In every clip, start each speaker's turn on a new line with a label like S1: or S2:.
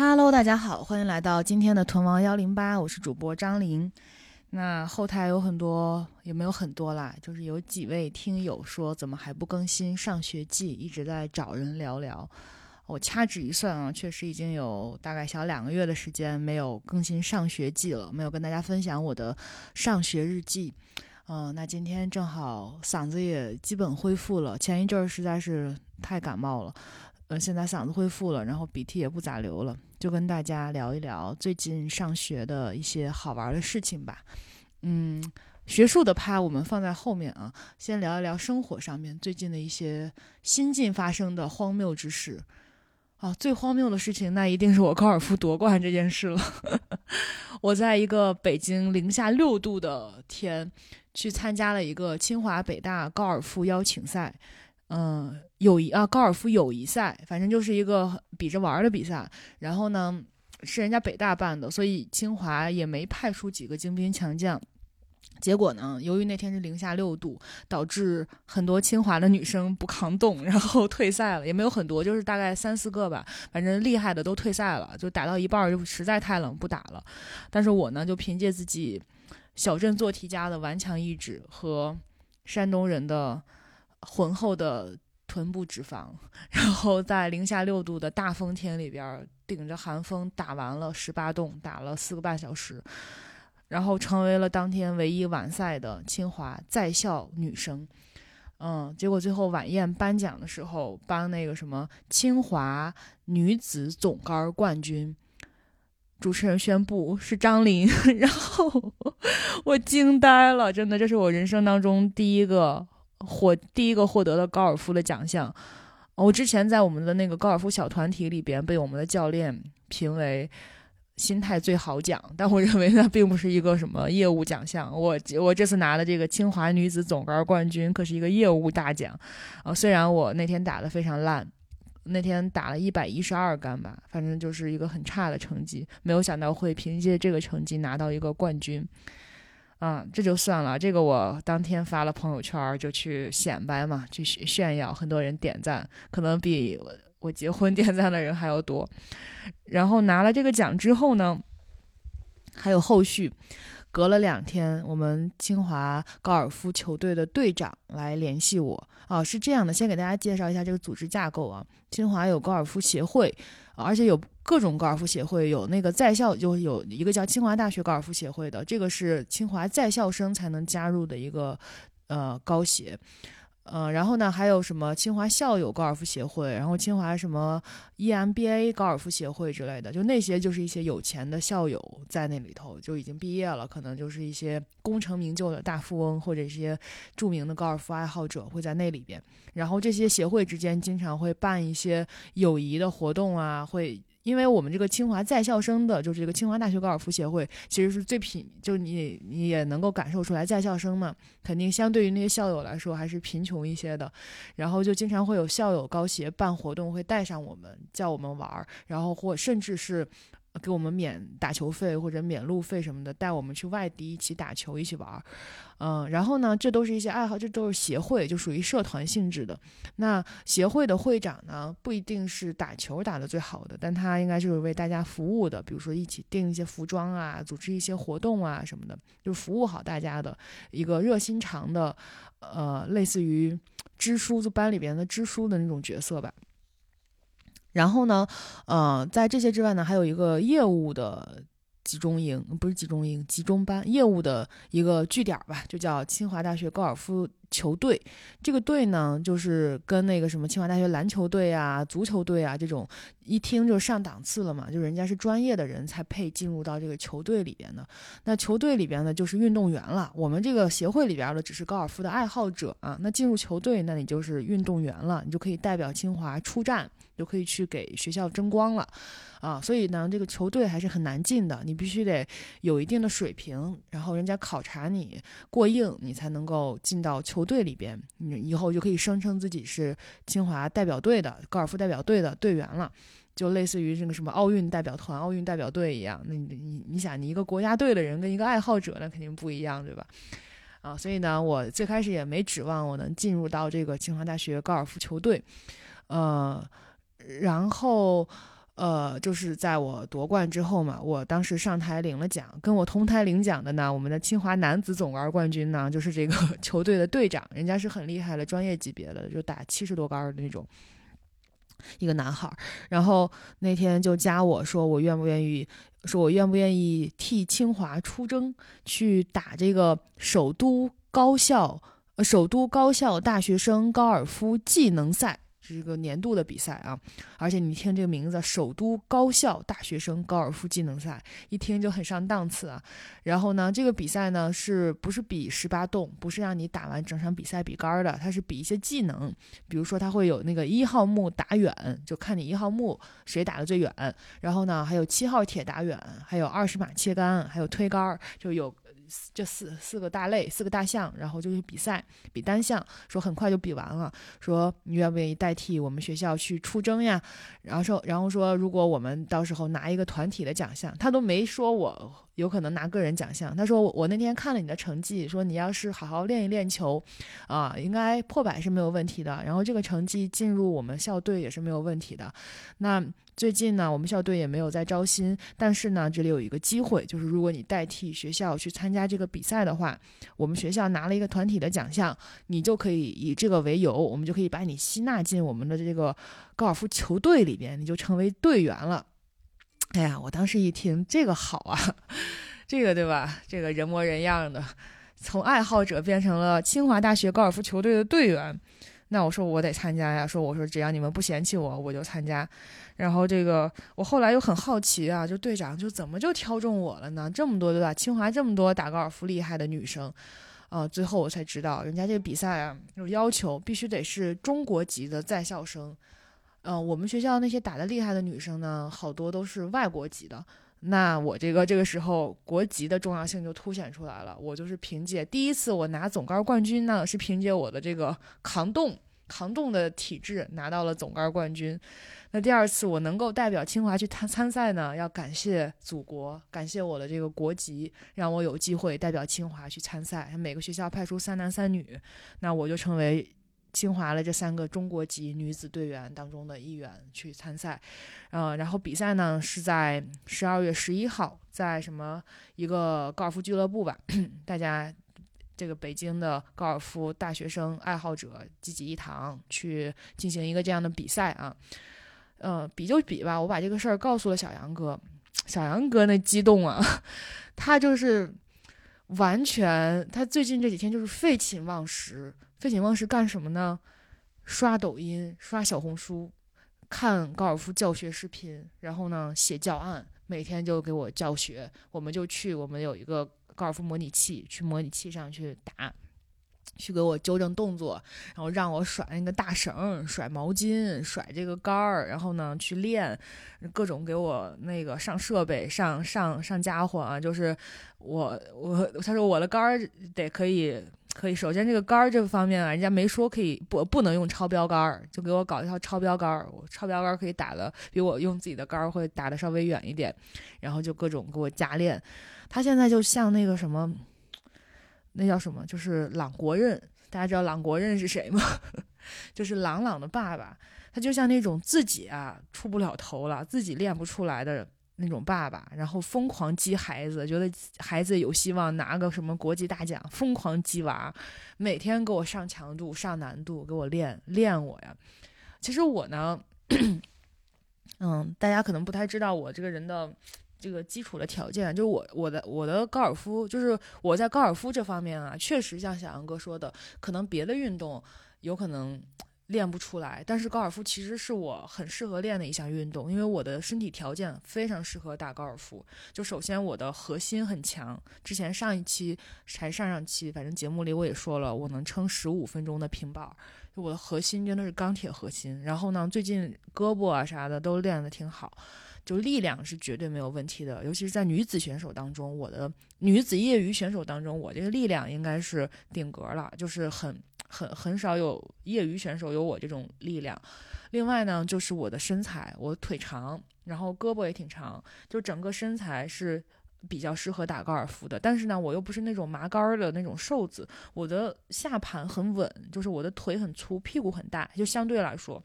S1: Hello，大家好，欢迎来到今天的屯王幺零八，我是主播张琳。那后台有很多，也没有很多啦，就是有几位听友说怎么还不更新上学记，一直在找人聊聊。我掐指一算啊，确实已经有大概小两个月的时间没有更新上学记了，没有跟大家分享我的上学日记。嗯，那今天正好嗓子也基本恢复了，前一阵儿实在是太感冒了，呃，现在嗓子恢复了，然后鼻涕也不咋流了，就跟大家聊一聊最近上学的一些好玩的事情吧。嗯，学术的趴我们放在后面啊，先聊一聊生活上面最近的一些新近发生的荒谬之事。啊，最荒谬的事情那一定是我高尔夫夺冠这件事了。我在一个北京零下六度的天。去参加了一个清华北大高尔夫邀请赛，嗯，友谊啊，高尔夫友谊赛，反正就是一个比着玩的比赛。然后呢，是人家北大办的，所以清华也没派出几个精兵强将。结果呢，由于那天是零下六度，导致很多清华的女生不抗冻，然后退赛了。也没有很多，就是大概三四个吧，反正厉害的都退赛了，就打到一半就实在太冷不打了。但是我呢，就凭借自己。小镇做题家的顽强意志和山东人的浑厚的臀部脂肪，然后在零下六度的大风天里边顶着寒风打完了十八洞，打了四个半小时，然后成为了当天唯一完赛的清华在校女生。嗯，结果最后晚宴颁奖的时候颁那个什么清华女子总杆冠军。主持人宣布是张琳，然后我惊呆了，真的，这是我人生当中第一个获第一个获得的高尔夫的奖项。我之前在我们的那个高尔夫小团体里边被我们的教练评为心态最好奖，但我认为那并不是一个什么业务奖项。我我这次拿的这个清华女子总杆冠军可是一个业务大奖啊！虽然我那天打的非常烂。那天打了一百一十二杆吧，反正就是一个很差的成绩。没有想到会凭借这个成绩拿到一个冠军，啊，这就算了。这个我当天发了朋友圈，就去显摆嘛，去炫耀，很多人点赞，可能比我结婚 点赞的人还要多。然后拿了这个奖之后呢，还有后续。隔了两天，我们清华高尔夫球队的队长来联系我。啊，是这样的，先给大家介绍一下这个组织架构啊。清华有高尔夫协会，而且有各种高尔夫协会，有那个在校，就有一个叫清华大学高尔夫协会的，这个是清华在校生才能加入的一个呃高协。嗯，然后呢，还有什么清华校友高尔夫协会，然后清华什么 EMBA 高尔夫协会之类的，就那些就是一些有钱的校友在那里头就已经毕业了，可能就是一些功成名就的大富翁或者一些著名的高尔夫爱好者会在那里边。然后这些协会之间经常会办一些友谊的活动啊，会。因为我们这个清华在校生的，就是这个清华大学高尔夫协会，其实是最贫，就你你也能够感受出来，在校生嘛，肯定相对于那些校友来说还是贫穷一些的。然后就经常会有校友高协办活动，会带上我们，叫我们玩儿，然后或甚至是。给我们免打球费或者免路费什么的，带我们去外地一起打球一起玩儿，嗯，然后呢，这都是一些爱好，这都是协会，就属于社团性质的。那协会的会长呢，不一定是打球打的最好的，但他应该就是为大家服务的，比如说一起订一些服装啊，组织一些活动啊什么的，就是服务好大家的一个热心肠的，呃，类似于支书，就班里边的支书的那种角色吧。然后呢，呃，在这些之外呢，还有一个业务的集中营，不是集中营，集中班，业务的一个据点吧，就叫清华大学高尔夫。球队，这个队呢，就是跟那个什么清华大学篮球队啊、足球队啊这种，一听就上档次了嘛，就人家是专业的人才配进入到这个球队里边的。那球队里边呢，就是运动员了。我们这个协会里边的只是高尔夫的爱好者啊。那进入球队，那你就是运动员了，你就可以代表清华出战，就可以去给学校争光了啊。所以呢，这个球队还是很难进的，你必须得有一定的水平，然后人家考察你过硬，你才能够进到球。队里边，你以后就可以声称自己是清华代表队的高尔夫代表队的队员了，就类似于这个什么奥运代表团、奥运代表队一样。那你你你想，你一个国家队的人跟一个爱好者，那肯定不一样，对吧？啊，所以呢，我最开始也没指望我能进入到这个清华大学高尔夫球队，呃，然后呃，就是在我夺冠之后嘛，我当时上台领了奖，跟我同台领奖的呢，我们的清华男子总杆冠军呢，就是这个 球队的队长，人家是很厉害的，专业级别的，就打七十多杆的那种，一个男孩。然后那天就加我说，我愿不愿意，说我愿不愿意替清华出征，去打这个首都高校，呃，首都高校大学生高尔夫技能赛。是一个年度的比赛啊，而且你听这个名字“首都高校大学生高尔夫技能赛”，一听就很上档次啊。然后呢，这个比赛呢是不是比十八洞？不是让你打完整场比赛比杆儿的，它是比一些技能。比如说，它会有那个一号木打远，就看你一号木谁打的最远。然后呢，还有七号铁打远，还有二十码切杆，还有推杆，就有。这四四个大类，四个大项，然后就是比赛，比单项，说很快就比完了。说你愿不愿意代替我们学校去出征呀？然后说，然后说，如果我们到时候拿一个团体的奖项，他都没说我有可能拿个人奖项。他说我我那天看了你的成绩，说你要是好好练一练球，啊，应该破百是没有问题的。然后这个成绩进入我们校队也是没有问题的。那。最近呢，我们校队也没有在招新，但是呢，这里有一个机会，就是如果你代替学校去参加这个比赛的话，我们学校拿了一个团体的奖项，你就可以以这个为由，我们就可以把你吸纳进我们的这个高尔夫球队里边，你就成为队员了。哎呀，我当时一听这个好啊，这个对吧？这个人模人样的，从爱好者变成了清华大学高尔夫球队的队员。那我说我得参加呀，说我说只要你们不嫌弃我，我就参加。然后这个我后来又很好奇啊，就队长就怎么就挑中我了呢？这么多对吧？清华这么多打高尔夫厉害的女生，啊，最后我才知道，人家这个比赛啊有要求，必须得是中国籍的在校生。嗯，我们学校那些打的厉害的女生呢，好多都是外国籍的。那我这个这个时候国籍的重要性就凸显出来了。我就是凭借第一次我拿总杆冠军呢，是凭借我的这个抗冻抗冻的体质拿到了总杆冠军。那第二次我能够代表清华去参参赛呢，要感谢祖国，感谢我的这个国籍，让我有机会代表清华去参赛。每个学校派出三男三女，那我就成为。清华的这三个中国籍女子队员当中的一员去参赛，呃，然后比赛呢是在十二月十一号，在什么一个高尔夫俱乐部吧，大家这个北京的高尔夫大学生爱好者聚集一堂去进行一个这样的比赛啊，呃，比就比吧，我把这个事儿告诉了小杨哥，小杨哥那激动啊，他就是完全，他最近这几天就是废寝忘食。废寝忘食干什么呢？刷抖音、刷小红书、看高尔夫教学视频，然后呢写教案，每天就给我教学。我们就去，我们有一个高尔夫模拟器，去模拟器上去打，去给我纠正动作，然后让我甩那个大绳、甩毛巾、甩这个杆儿，然后呢去练，各种给我那个上设备、上上上家伙啊，就是我我他说我的杆儿得可以。可以，首先这个杆儿这方面啊，人家没说可以不不能用超标杆儿，就给我搞一套超标杆儿。超标杆儿可以打的比我用自己的杆儿会打的稍微远一点，然后就各种给我加练。他现在就像那个什么，那叫什么？就是朗国任，大家知道朗国任是谁吗？就是朗朗的爸爸。他就像那种自己啊出不了头了，自己练不出来的。那种爸爸，然后疯狂激孩子，觉得孩子有希望拿个什么国际大奖，疯狂激娃，每天给我上强度、上难度，给我练练我呀。其实我呢，嗯，大家可能不太知道我这个人的这个基础的条件，就是我我的我的高尔夫，就是我在高尔夫这方面啊，确实像小杨哥说的，可能别的运动有可能。练不出来，但是高尔夫其实是我很适合练的一项运动，因为我的身体条件非常适合打高尔夫。就首先我的核心很强，之前上一期还上上期，反正节目里我也说了，我能撑十五分钟的平板，我的核心真的是钢铁核心。然后呢，最近胳膊啊啥的都练得挺好，就力量是绝对没有问题的，尤其是在女子选手当中，我的女子业余选手当中，我这个力量应该是顶格了，就是很。很很少有业余选手有我这种力量，另外呢，就是我的身材，我腿长，然后胳膊也挺长，就整个身材是比较适合打高尔夫的。但是呢，我又不是那种麻杆儿的那种瘦子，我的下盘很稳，就是我的腿很粗，屁股很大，就相对来说，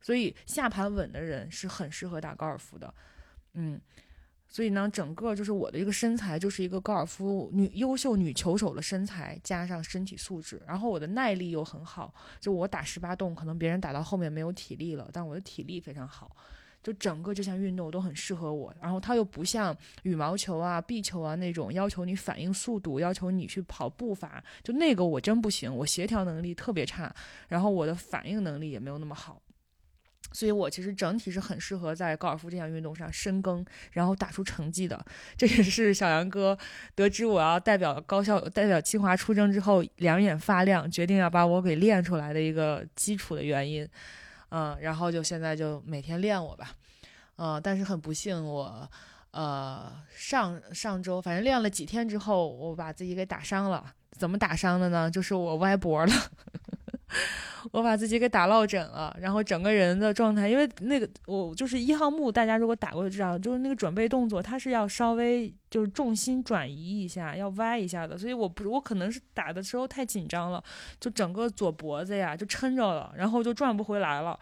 S1: 所以下盘稳的人是很适合打高尔夫的，嗯。所以呢，整个就是我的一个身材，就是一个高尔夫女优秀女球手的身材，加上身体素质，然后我的耐力又很好。就我打十八洞，可能别人打到后面没有体力了，但我的体力非常好。就整个这项运动都很适合我。然后它又不像羽毛球啊、壁球啊那种要求你反应速度，要求你去跑步法，就那个我真不行，我协调能力特别差，然后我的反应能力也没有那么好。所以我其实整体是很适合在高尔夫这项运动上深耕，然后打出成绩的。这也是小杨哥得知我要代表高校、代表清华出征之后，两眼发亮，决定要把我给练出来的一个基础的原因。嗯，然后就现在就每天练我吧。嗯，但是很不幸，我呃上上周反正练了几天之后，我把自己给打伤了。怎么打伤的呢？就是我歪脖了。我把自己给打落枕了，然后整个人的状态，因为那个我就是一号木，大家如果打过就知道，就是那个准备动作，它是要稍微就是重心转移一下，要歪一下的，所以我不我可能是打的时候太紧张了，就整个左脖子呀就撑着了，然后就转不回来了。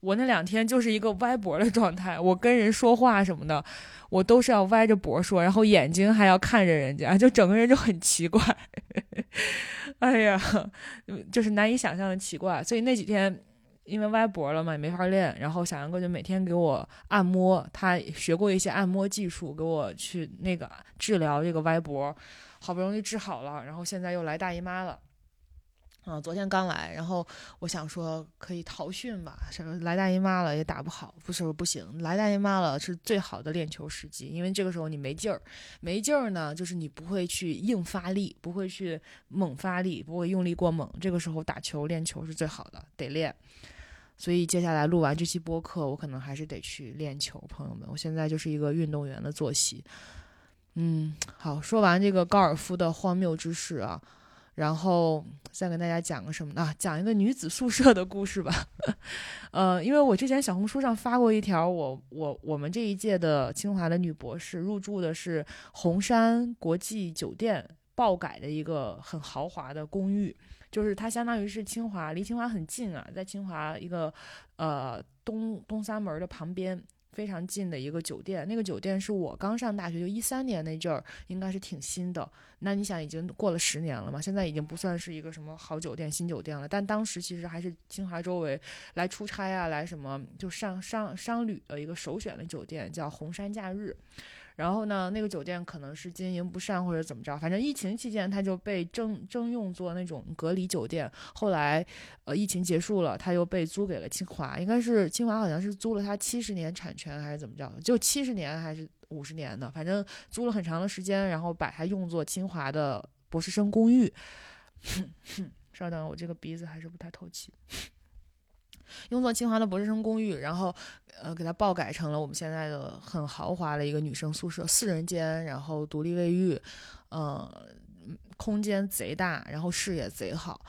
S1: 我那两天就是一个歪脖的状态，我跟人说话什么的，我都是要歪着脖说，然后眼睛还要看着人家，就整个人就很奇怪。哎呀，就是难以想象的奇怪。所以那几天因为歪脖了嘛，也没法练。然后小杨哥就每天给我按摩，他学过一些按摩技术，给我去那个治疗这个歪脖，好不容易治好了。然后现在又来大姨妈了。啊，昨天刚来，然后我想说可以逃训吧，什么来大姨妈了也打不好，不是不行，来大姨妈了是最好的练球时机，因为这个时候你没劲儿，没劲儿呢，就是你不会去硬发力，不会去猛发力，不会用力过猛，这个时候打球练球是最好的，得练。所以接下来录完这期播客，我可能还是得去练球，朋友们，我现在就是一个运动员的作息。嗯，好，说完这个高尔夫的荒谬之事啊。然后再跟大家讲个什么呢？讲一个女子宿舍的故事吧。呃，因为我之前小红书上发过一条，我我我们这一届的清华的女博士入住的是红山国际酒店爆改的一个很豪华的公寓，就是它相当于是清华，离清华很近啊，在清华一个呃东东三门的旁边。非常近的一个酒店，那个酒店是我刚上大学就一三年那阵儿，应该是挺新的。那你想，已经过了十年了嘛？现在已经不算是一个什么好酒店、新酒店了。但当时其实还是清华周围来出差啊，来什么就上商商旅的一个首选的酒店，叫红山假日。然后呢，那个酒店可能是经营不善或者怎么着，反正疫情期间它就被征征用做那种隔离酒店。后来，呃，疫情结束了，它又被租给了清华，应该是清华好像是租了它七十年产权还是怎么着，就七十年还是五十年的，反正租了很长的时间，然后把它用作清华的博士生公寓。稍等，我这个鼻子还是不太透气。用作清华的博士生公寓，然后，呃，给它爆改成了我们现在的很豪华的一个女生宿舍，四人间，然后独立卫浴，呃，空间贼大，然后视野贼好，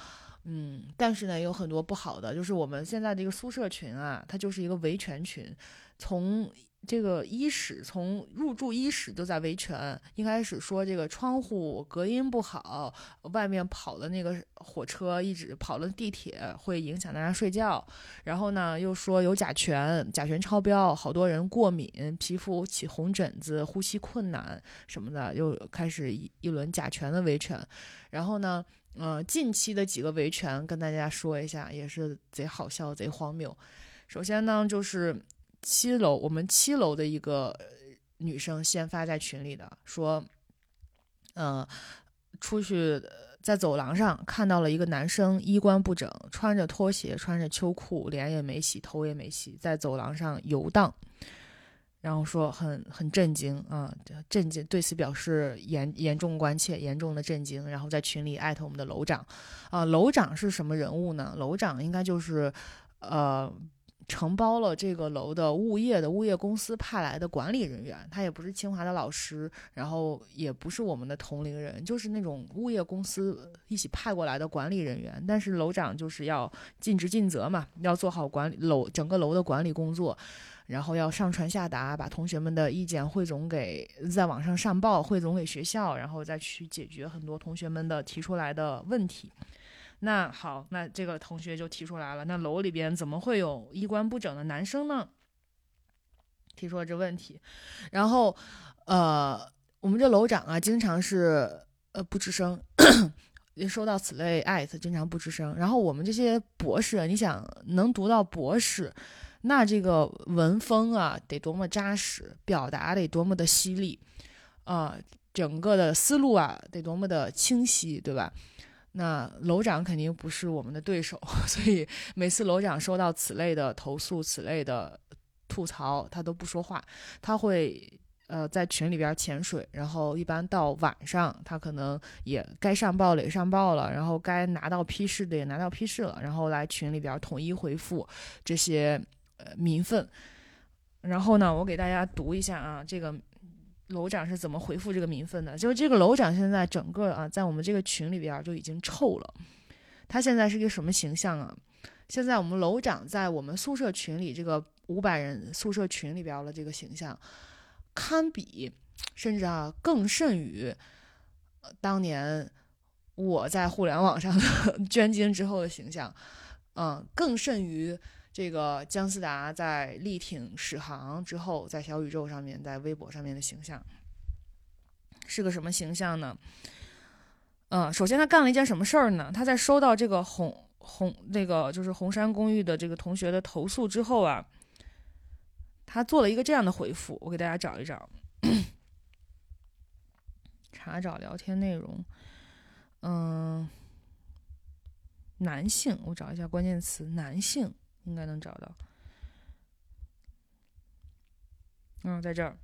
S1: 嗯，但是呢，有很多不好的，就是我们现在的一个宿舍群啊，它就是一个维权群，从。这个一室从入住一室就在维权，一开始说这个窗户隔音不好，外面跑的那个火车一直跑的地铁会影响大家睡觉，然后呢又说有甲醛，甲醛超标，好多人过敏，皮肤起红疹子，呼吸困难什么的，又开始一一轮甲醛的维权，然后呢，呃，近期的几个维权跟大家说一下，也是贼好笑，贼荒谬。首先呢，就是。七楼，我们七楼的一个女生先发在群里的，说，嗯，出去在走廊上看到了一个男生衣冠不整，穿着拖鞋，穿着秋裤，脸也没洗，头也没洗，在走廊上游荡，然后说很很震惊啊，震惊，对此表示严严重关切，严重的震惊，然后在群里艾特我们的楼长，啊，楼长是什么人物呢？楼长应该就是，呃。承包了这个楼的物业的物业公司派来的管理人员，他也不是清华的老师，然后也不是我们的同龄人，就是那种物业公司一起派过来的管理人员。但是楼长就是要尽职尽责嘛，要做好管理楼整个楼的管理工作，然后要上传下达，把同学们的意见汇总给在网上上报，汇总给学校，然后再去解决很多同学们的提出来的问题。那好，那这个同学就提出来了，那楼里边怎么会有衣冠不整的男生呢？提出了这问题，然后，呃，我们这楼长啊，经常是呃不吱声，也收到此类艾特，经常不吱声。然后我们这些博士，你想能读到博士，那这个文风啊得多么扎实，表达得多么的犀利啊，整个的思路啊得多么的清晰，对吧？那楼长肯定不是我们的对手，所以每次楼长收到此类的投诉、此类的吐槽，他都不说话，他会呃在群里边潜水，然后一般到晚上，他可能也该上报的也上报了，然后该拿到批示的也拿到批示了，然后来群里边统一回复这些呃民愤。然后呢，我给大家读一下啊，这个。楼长是怎么回复这个民愤的？就是这个楼长现在整个啊，在我们这个群里边就已经臭了。他现在是一个什么形象啊？现在我们楼长在我们宿舍群里这个五百人宿舍群里边的这个形象，堪比甚至啊更甚于当年我在互联网上的 捐精之后的形象，嗯，更甚于。这个姜思达在力挺史航之后，在小宇宙上面，在微博上面的形象是个什么形象呢？嗯，首先他干了一件什么事儿呢？他在收到这个红红那个就是红山公寓的这个同学的投诉之后啊，他做了一个这样的回复，我给大家找一找，查找聊天内容，嗯，男性，我找一下关键词，男性。应该能找到。嗯，在这儿，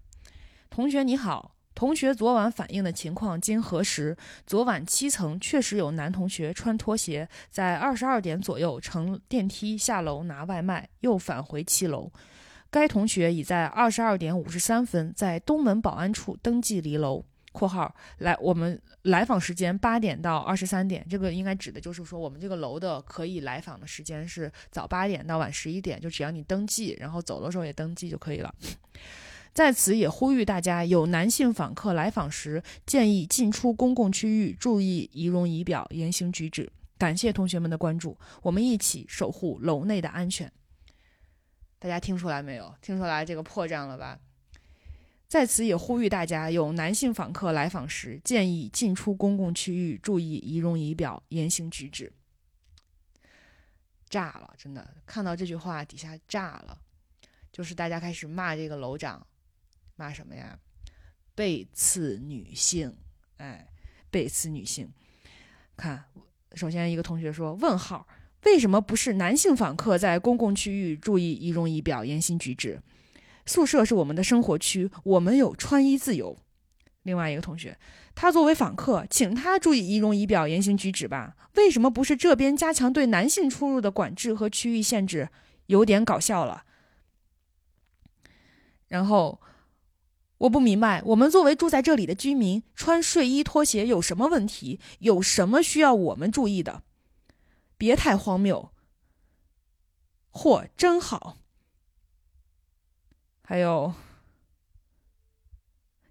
S1: 同学你好，同学昨晚反映的情况经核实，昨晚七层确实有男同学穿拖鞋，在二十二点左右乘电梯下楼拿外卖，又返回七楼。该同学已在二十二点五十三分在东门保安处登记离楼。括号来，我们来访时间八点到二十三点，这个应该指的就是说，我们这个楼的可以来访的时间是早八点到晚十一点，就只要你登记，然后走的时候也登记就可以了。在此也呼吁大家，有男性访客来访时，建议进出公共区域注意仪容仪表、言行举止。感谢同学们的关注，我们一起守护楼内的安全。大家听出来没有？听出来这个破绽了吧？在此也呼吁大家，有男性访客来访时，建议进出公共区域注意仪容仪表、言行举止。炸了，真的看到这句话底下炸了，就是大家开始骂这个楼长，骂什么呀？背刺女性，哎，背刺女性。看，首先一个同学说：“问号，为什么不是男性访客在公共区域注意仪容仪表、言行举止？”宿舍是我们的生活区，我们有穿衣自由。另外一个同学，他作为访客，请他注意仪容仪表、言行举止吧。为什么不是这边加强对男性出入的管制和区域限制？有点搞笑了。然后，我不明白，我们作为住在这里的居民，穿睡衣拖鞋有什么问题？有什么需要我们注意的？别太荒谬。嚯，真好。还有，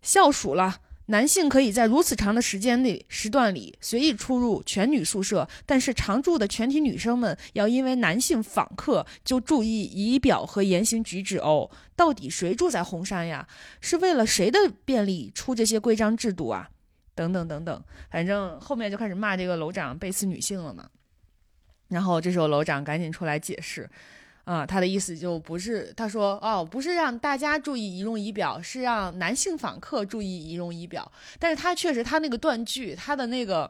S1: 校暑了，男性可以在如此长的时间内时段里随意出入全女宿舍，但是常住的全体女生们要因为男性访客就注意仪表和言行举止哦。到底谁住在红山呀？是为了谁的便利出这些规章制度啊？等等等等，反正后面就开始骂这个楼长背刺女性了嘛。然后这时候楼长赶紧出来解释。啊，他的意思就不是，他说哦，不是让大家注意仪容仪表，是让男性访客注意仪容仪表。但是他确实，他那个断句，他的那个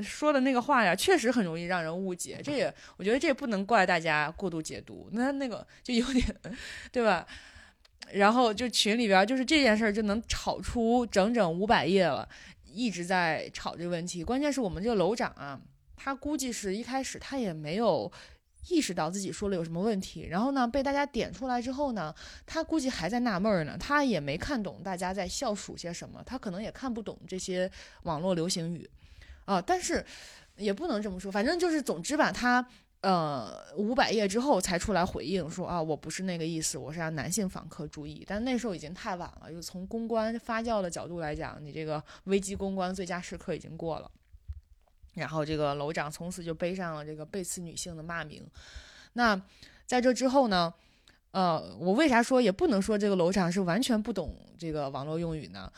S1: 说的那个话呀，确实很容易让人误解。这也，我觉得这也不能怪大家过度解读。那那个就有点，对吧？然后就群里边就是这件事儿就能吵出整整五百页了，一直在吵这个问题。关键是我们这个楼长啊，他估计是一开始他也没有。意识到自己说了有什么问题，然后呢，被大家点出来之后呢，他估计还在纳闷呢，他也没看懂大家在笑数些什么，他可能也看不懂这些网络流行语，啊，但是也不能这么说，反正就是总之吧，他呃五百页之后才出来回应说啊，我不是那个意思，我是让男性访客注意，但那时候已经太晚了，就从公关发酵的角度来讲，你这个危机公关最佳时刻已经过了。然后这个楼长从此就背上了这个背刺女性的骂名。那在这之后呢？呃，我为啥说也不能说这个楼长是完全不懂这个网络用语呢？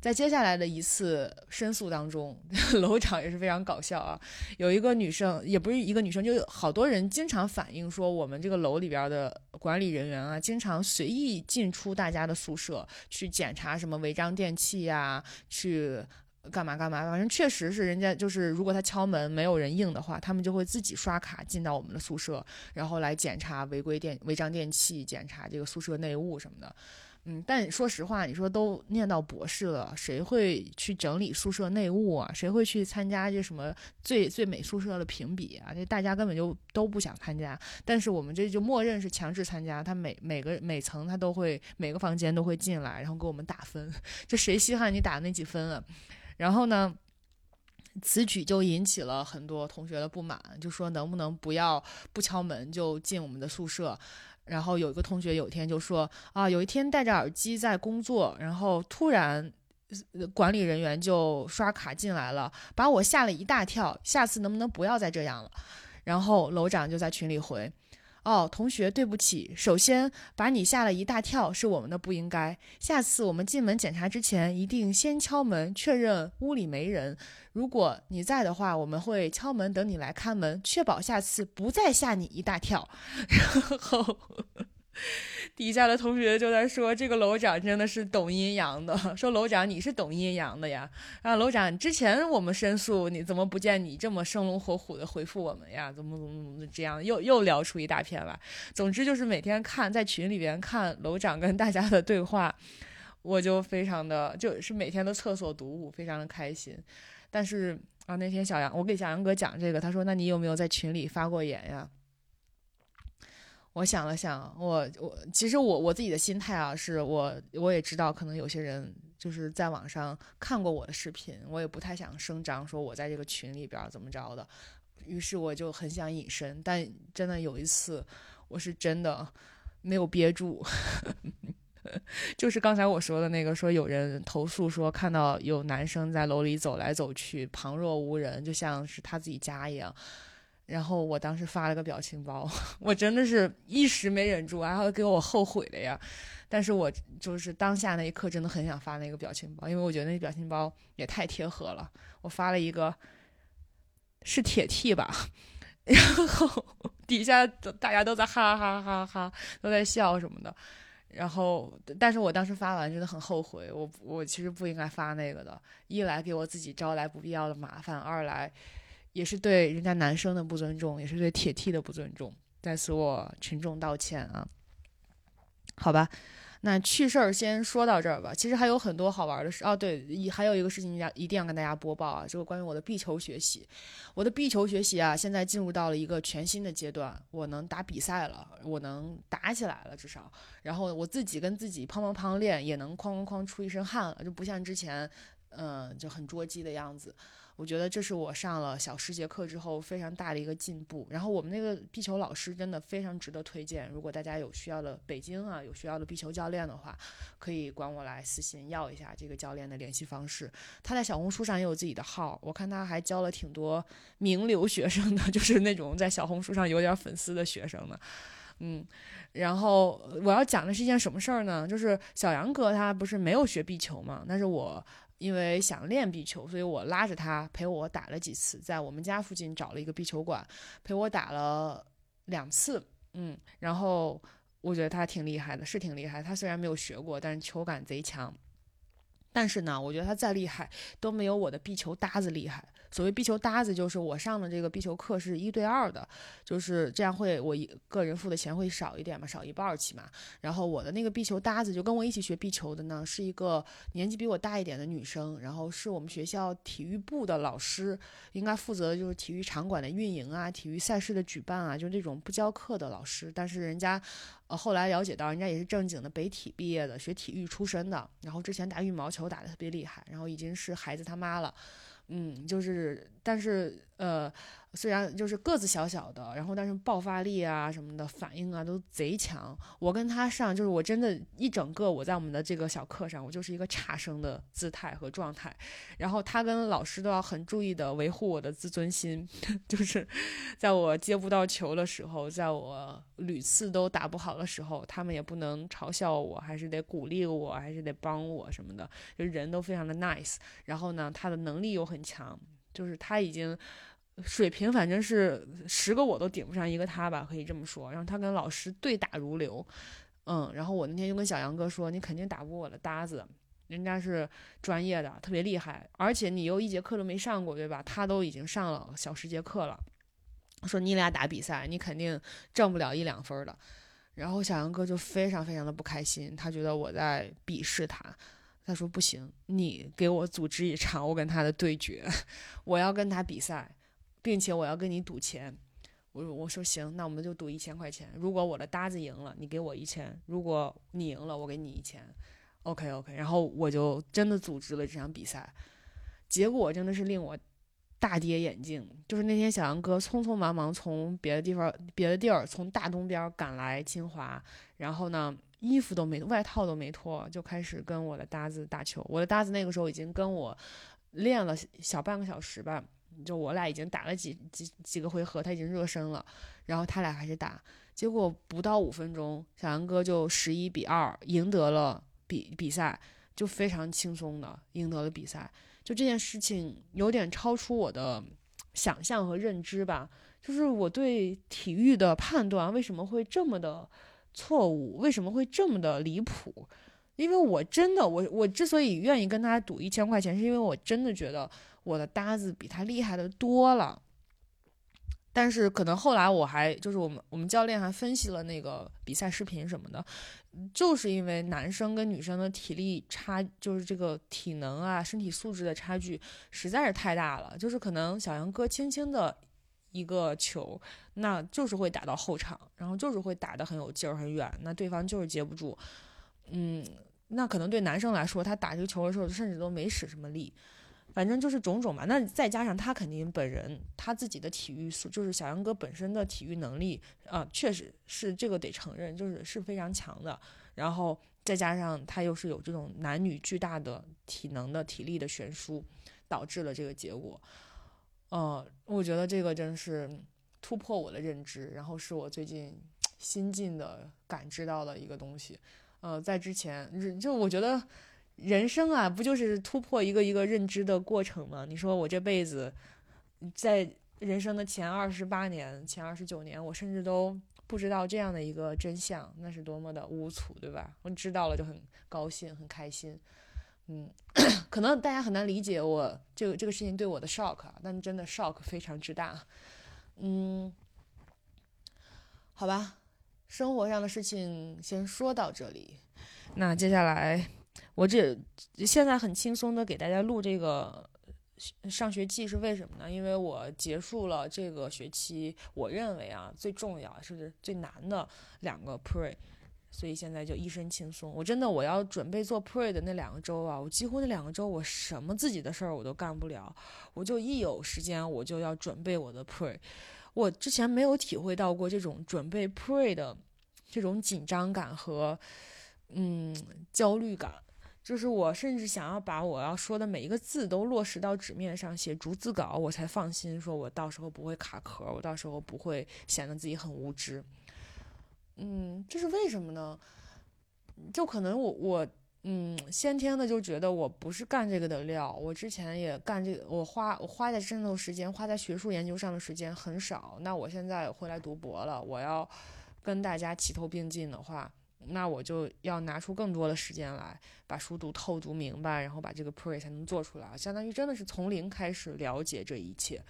S1: 在接下来的一次申诉当中，楼长也是非常搞笑啊。有一个女生，也不是一个女生，就有好多人经常反映说，我们这个楼里边的管理人员啊，经常随意进出大家的宿舍去检查什么违章电器呀，去。干嘛干嘛，反正确实是人家就是，如果他敲门没有人应的话，他们就会自己刷卡进到我们的宿舍，然后来检查违规电违章电器，检查这个宿舍内务什么的。嗯，但说实话，你说都念到博士了，谁会去整理宿舍内务啊？谁会去参加这什么最最美宿舍的评比啊？这大家根本就都不想参加。但是我们这就默认是强制参加，他每每个每层他都会每个房间都会进来，然后给我们打分，这谁稀罕你打那几分啊？然后呢，此举就引起了很多同学的不满，就说能不能不要不敲门就进我们的宿舍？然后有一个同学有一天就说啊，有一天戴着耳机在工作，然后突然管理人员就刷卡进来了，把我吓了一大跳。下次能不能不要再这样了？然后楼长就在群里回。哦，同学，对不起。首先，把你吓了一大跳是我们的不应该。下次我们进门检查之前，一定先敲门确认屋里没人。如果你在的话，我们会敲门等你来开门，确保下次不再吓你一大跳。然后。底下的同学就在说，这个楼长真的是懂阴阳的。说楼长你是懂阴阳的呀？啊，楼长之前我们申诉，你怎么不见你这么生龙活虎的回复我们呀？怎么怎么怎么这样？又又聊出一大片来。总之就是每天看在群里边看楼长跟大家的对话，我就非常的就是每天的厕所读物，非常的开心。但是啊，那天小杨我给小杨哥讲这个，他说那你有没有在群里发过言呀？我想了想，我我其实我我自己的心态啊，是我我也知道，可能有些人就是在网上看过我的视频，我也不太想声张说我在这个群里边怎么着的，于是我就很想隐身，但真的有一次，我是真的没有憋住，就是刚才我说的那个，说有人投诉说看到有男生在楼里走来走去，旁若无人，就像是他自己家一样。然后我当时发了个表情包，我真的是一时没忍住，然后给我后悔了呀。但是我就是当下那一刻真的很想发那个表情包，因为我觉得那表情包也太贴合了。我发了一个是铁 T 吧，然后 底下大家都在哈哈哈哈都在笑什么的。然后，但是我当时发完真的很后悔，我我其实不应该发那个的，一来给我自己招来不必要的麻烦，二来。也是对人家男生的不尊重，也是对铁 T 的不尊重，在此我沉重道歉啊。好吧，那趣事儿先说到这儿吧。其实还有很多好玩的事哦。对，还有一个事情要一定要跟大家播报啊，这个关于我的壁球学习。我的壁球学习啊，现在进入到了一个全新的阶段，我能打比赛了，我能打起来了，至少。然后我自己跟自己砰砰砰练，也能哐哐哐出一身汗了，就不像之前，嗯，就很捉鸡的样子。我觉得这是我上了小十节课之后非常大的一个进步。然后我们那个壁球老师真的非常值得推荐。如果大家有需要的，北京啊有需要的壁球教练的话，可以管我来私信要一下这个教练的联系方式。他在小红书上也有自己的号，我看他还教了挺多名流学生的，就是那种在小红书上有点粉丝的学生呢。嗯，然后我要讲的是一件什么事儿呢？就是小杨哥他不是没有学壁球嘛，但是我。因为想练壁球，所以我拉着他陪我打了几次，在我们家附近找了一个壁球馆，陪我打了两次。嗯，然后我觉得他挺厉害的，是挺厉害。他虽然没有学过，但是球感贼强。但是呢，我觉得他再厉害都没有我的壁球搭子厉害。所谓壁球搭子，就是我上的这个壁球课是一对二的，就是这样会我一个人付的钱会少一点嘛，少一半起码。然后我的那个壁球搭子就跟我一起学壁球的呢，是一个年纪比我大一点的女生，然后是我们学校体育部的老师，应该负责就是体育场馆的运营啊，体育赛事的举办啊，就那种不教课的老师。但是人家，呃，后来了解到人家也是正经的北体毕业的，学体育出身的，然后之前打羽毛球打得特别厉害，然后已经是孩子他妈了。嗯，就是，但是，呃，虽然就是个子小小的，然后但是爆发力啊什么的反应啊都贼强。我跟他上，就是我真的，一整个我在我们的这个小课上，我就是一个差生的姿态和状态。然后他跟老师都要很注意的维护我的自尊心，就是在我接不到球的时候，在我屡次都打不好的时候，他们也不能嘲笑我，还是得鼓励我，还是得帮我什么的。就人都非常的 nice。然后呢，他的能力又很强，就是他已经。水平反正是十个我都顶不上一个他吧，可以这么说。然后他跟老师对打如流，嗯，然后我那天就跟小杨哥说：“你肯定打不过我的搭子，人家是专业的，特别厉害，而且你又一节课都没上过，对吧？他都已经上了小十节课了。说你俩打比赛，你肯定挣不了一两分的。”然后小杨哥就非常非常的不开心，他觉得我在鄙视他。他说：“不行，你给我组织一场我跟他的对决，我要跟他比赛。”并且我要跟你赌钱，我我说行，那我们就赌一千块钱。如果我的搭子赢了，你给我一千；如果你赢了，我给你一千。OK OK。然后我就真的组织了这场比赛，结果真的是令我大跌眼镜。就是那天小杨哥匆匆忙忙从别的地方、别的地儿从大东边赶来清华，然后呢衣服都没、外套都没脱，就开始跟我的搭子打球。我的搭子那个时候已经跟我练了小半个小时吧。就我俩已经打了几几几个回合，他已经热身了，然后他俩还是打，结果不到五分钟，小杨哥就十一比二赢得了比比赛，就非常轻松的赢得了比赛。就这件事情有点超出我的想象和认知吧，就是我对体育的判断为什么会这么的错误，为什么会这么的离谱？因为我真的，我我之所以愿意跟他赌一千块钱，是因为我真的觉得。我的搭子比他厉害的多了，但是可能后来我还就是我们我们教练还分析了那个比赛视频什么的，就是因为男生跟女生的体力差，就是这个体能啊、身体素质的差距实在是太大了。就是可能小杨哥轻轻的一个球，那就是会打到后场，然后就是会打得很有劲儿、很远，那对方就是接不住。嗯，那可能对男生来说，他打这个球的时候甚至都没使什么力。反正就是种种吧，那再加上他肯定本人他自己的体育素，就是小杨哥本身的体育能力啊，确实是这个得承认，就是是非常强的。然后再加上他又是有这种男女巨大的体能的体力的悬殊，导致了这个结果。呃，我觉得这个真是突破我的认知，然后是我最近新进的感知到的一个东西。呃，在之前就我觉得。人生啊，不就是突破一个一个认知的过程吗？你说我这辈子，在人生的前二十八年、前二十九年，我甚至都不知道这样的一个真相，那是多么的无措，对吧？我知道了就很高兴、很开心。嗯，可能大家很难理解我这个这个事情对我的 shock，但真的 shock 非常之大。嗯，好吧，生活上的事情先说到这里，那接下来。我这现在很轻松的给大家录这个上学记是为什么呢？因为我结束了这个学期，我认为啊最重要是最难的两个 pre，所以现在就一身轻松。我真的我要准备做 pre 的那两个周啊，我几乎那两个周我什么自己的事儿我都干不了，我就一有时间我就要准备我的 pre。我之前没有体会到过这种准备 pre 的这种紧张感和嗯焦虑感。就是我甚至想要把我要说的每一个字都落实到纸面上写逐字稿，我才放心说，我到时候不会卡壳，我到时候不会显得自己很无知。嗯，这是为什么呢？就可能我我嗯先天的就觉得我不是干这个的料。我之前也干这个，我花我花在身上的时间，花在学术研究上的时间很少。那我现在回来读博了，我要跟大家齐头并进的话。那我就要拿出更多的时间来把书读透、读明白，然后把这个 pre 才能做出来。相当于真的是从零开始了解这一切，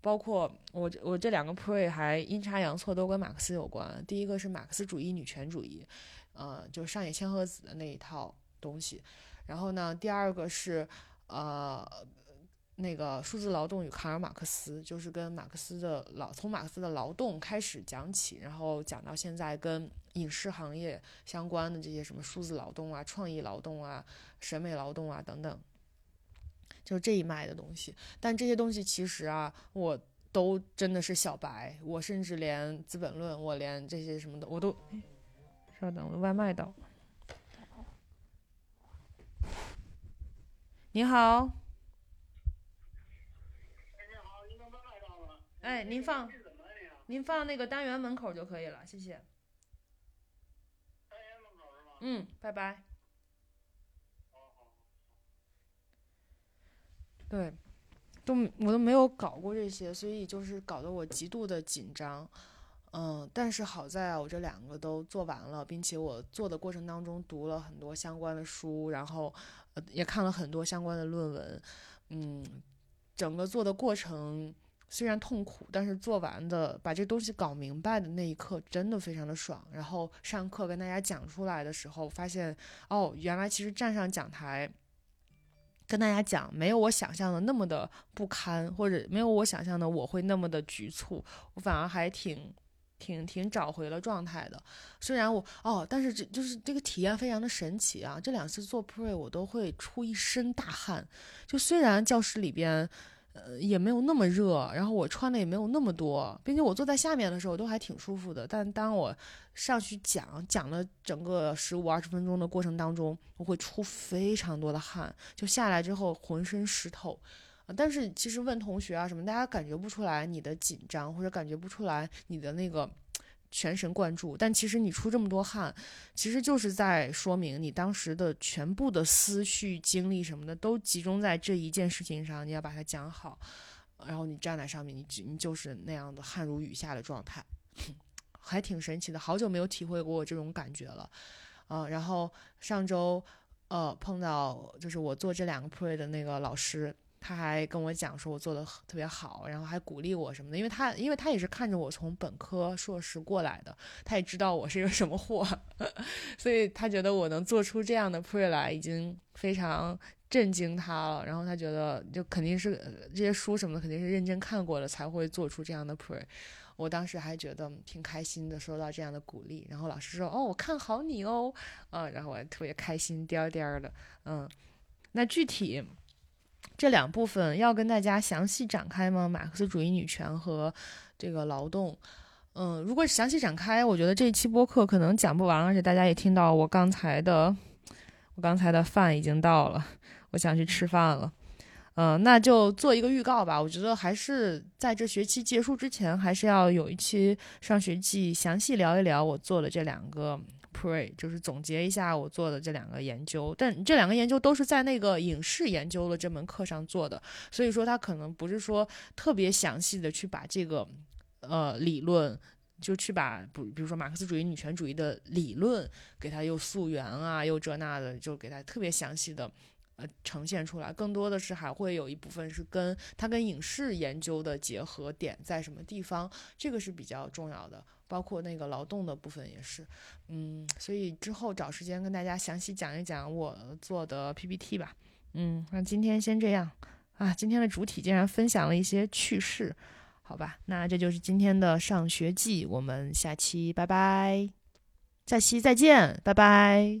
S1: 包括我我这两个 pre 还阴差阳错都跟马克思有关。第一个是马克思主义女权主义，呃，就是上野千鹤子的那一套东西。然后呢，第二个是呃。那个数字劳动与卡尔马克思，就是跟马克思的劳从马克思的劳动开始讲起，然后讲到现在跟影视行业相关的这些什么数字劳动啊、创意劳动啊、审美劳动啊等等，就是这一脉的东西。但这些东西其实啊，我都真的是小白，我甚至连《资本论》，我连这些什么的，我都。稍等，我的外卖到。你好。哎，您放，您放那个单元门口就可以了，谢谢。嗯，拜拜。对，都我都没有搞过这些，所以就是搞得我极度的紧张。嗯，但是好在，我这两个都做完了，并且我做的过程当中读了很多相关的书，然后也看了很多相关的论文。嗯，整个做的过程虽然痛苦，但是做完的把这东西搞明白的那一刻真的非常的爽。然后上课跟大家讲出来的时候，发现哦，原来其实站上讲台。跟大家讲，没有我想象的那么的不堪，或者没有我想象的我会那么的局促，我反而还挺、挺、挺找回了状态的。虽然我哦，但是这就是这个体验非常的神奇啊！这两次做 pre 我都会出一身大汗，就虽然教室里边。呃，也没有那么热，然后我穿的也没有那么多，并且我坐在下面的时候都还挺舒服的。但当我上去讲讲了整个十五二十分钟的过程当中，我会出非常多的汗，就下来之后浑身湿透。但是其实问同学啊什么，大家感觉不出来你的紧张，或者感觉不出来你的那个。全神贯注，但其实你出这么多汗，其实就是在说明你当时的全部的思绪、精力什么的都集中在这一件事情上，你要把它讲好。然后你站在上面，你你就是那样的汗如雨下的状态，还挺神奇的。好久没有体会过这种感觉了，嗯。然后上周呃碰到就是我做这两个 pray 的那个老师。他还跟我讲说，我做的特别好，然后还鼓励我什么的，因为他，因为他也是看着我从本科、硕士过来的，他也知道我是一个什么货，所以他觉得我能做出这样的 pre 来，已经非常震惊他了。然后他觉得，就肯定是这些书什么的，肯定是认真看过了才会做出这样的 pre。我当时还觉得挺开心的，收到这样的鼓励。然后老师说，哦，我看好你哦，嗯，然后我还特别开心，颠颠的，嗯，那具体。这两部分要跟大家详细展开吗？马克思主义女权和这个劳动，嗯，如果详细展开，我觉得这一期播客可能讲不完，而且大家也听到我刚才的，我刚才的饭已经到了，我想去吃饭了，嗯，那就做一个预告吧。我觉得还是在这学期结束之前，还是要有一期上学季详细聊一聊我做的这两个。Pre 就是总结一下我做的这两个研究，但这两个研究都是在那个影视研究的这门课上做的，所以说他可能不是说特别详细的去把这个呃理论，就去把不比如说马克思主义女权主义的理论给他又溯源啊，又这那的，就给他特别详细的呈现出来，更多的是还会有一部分是跟它跟影视研究的结合点在什么地方，这个是比较重要的。包括那个劳动的部分也是，嗯，所以之后找时间跟大家详细讲一讲我做的 PPT 吧，嗯，那今天先这样啊，今天的主体竟然分享了一些趣事，好吧，那这就是今天的上学记，我们下期拜拜，下期再见，拜拜。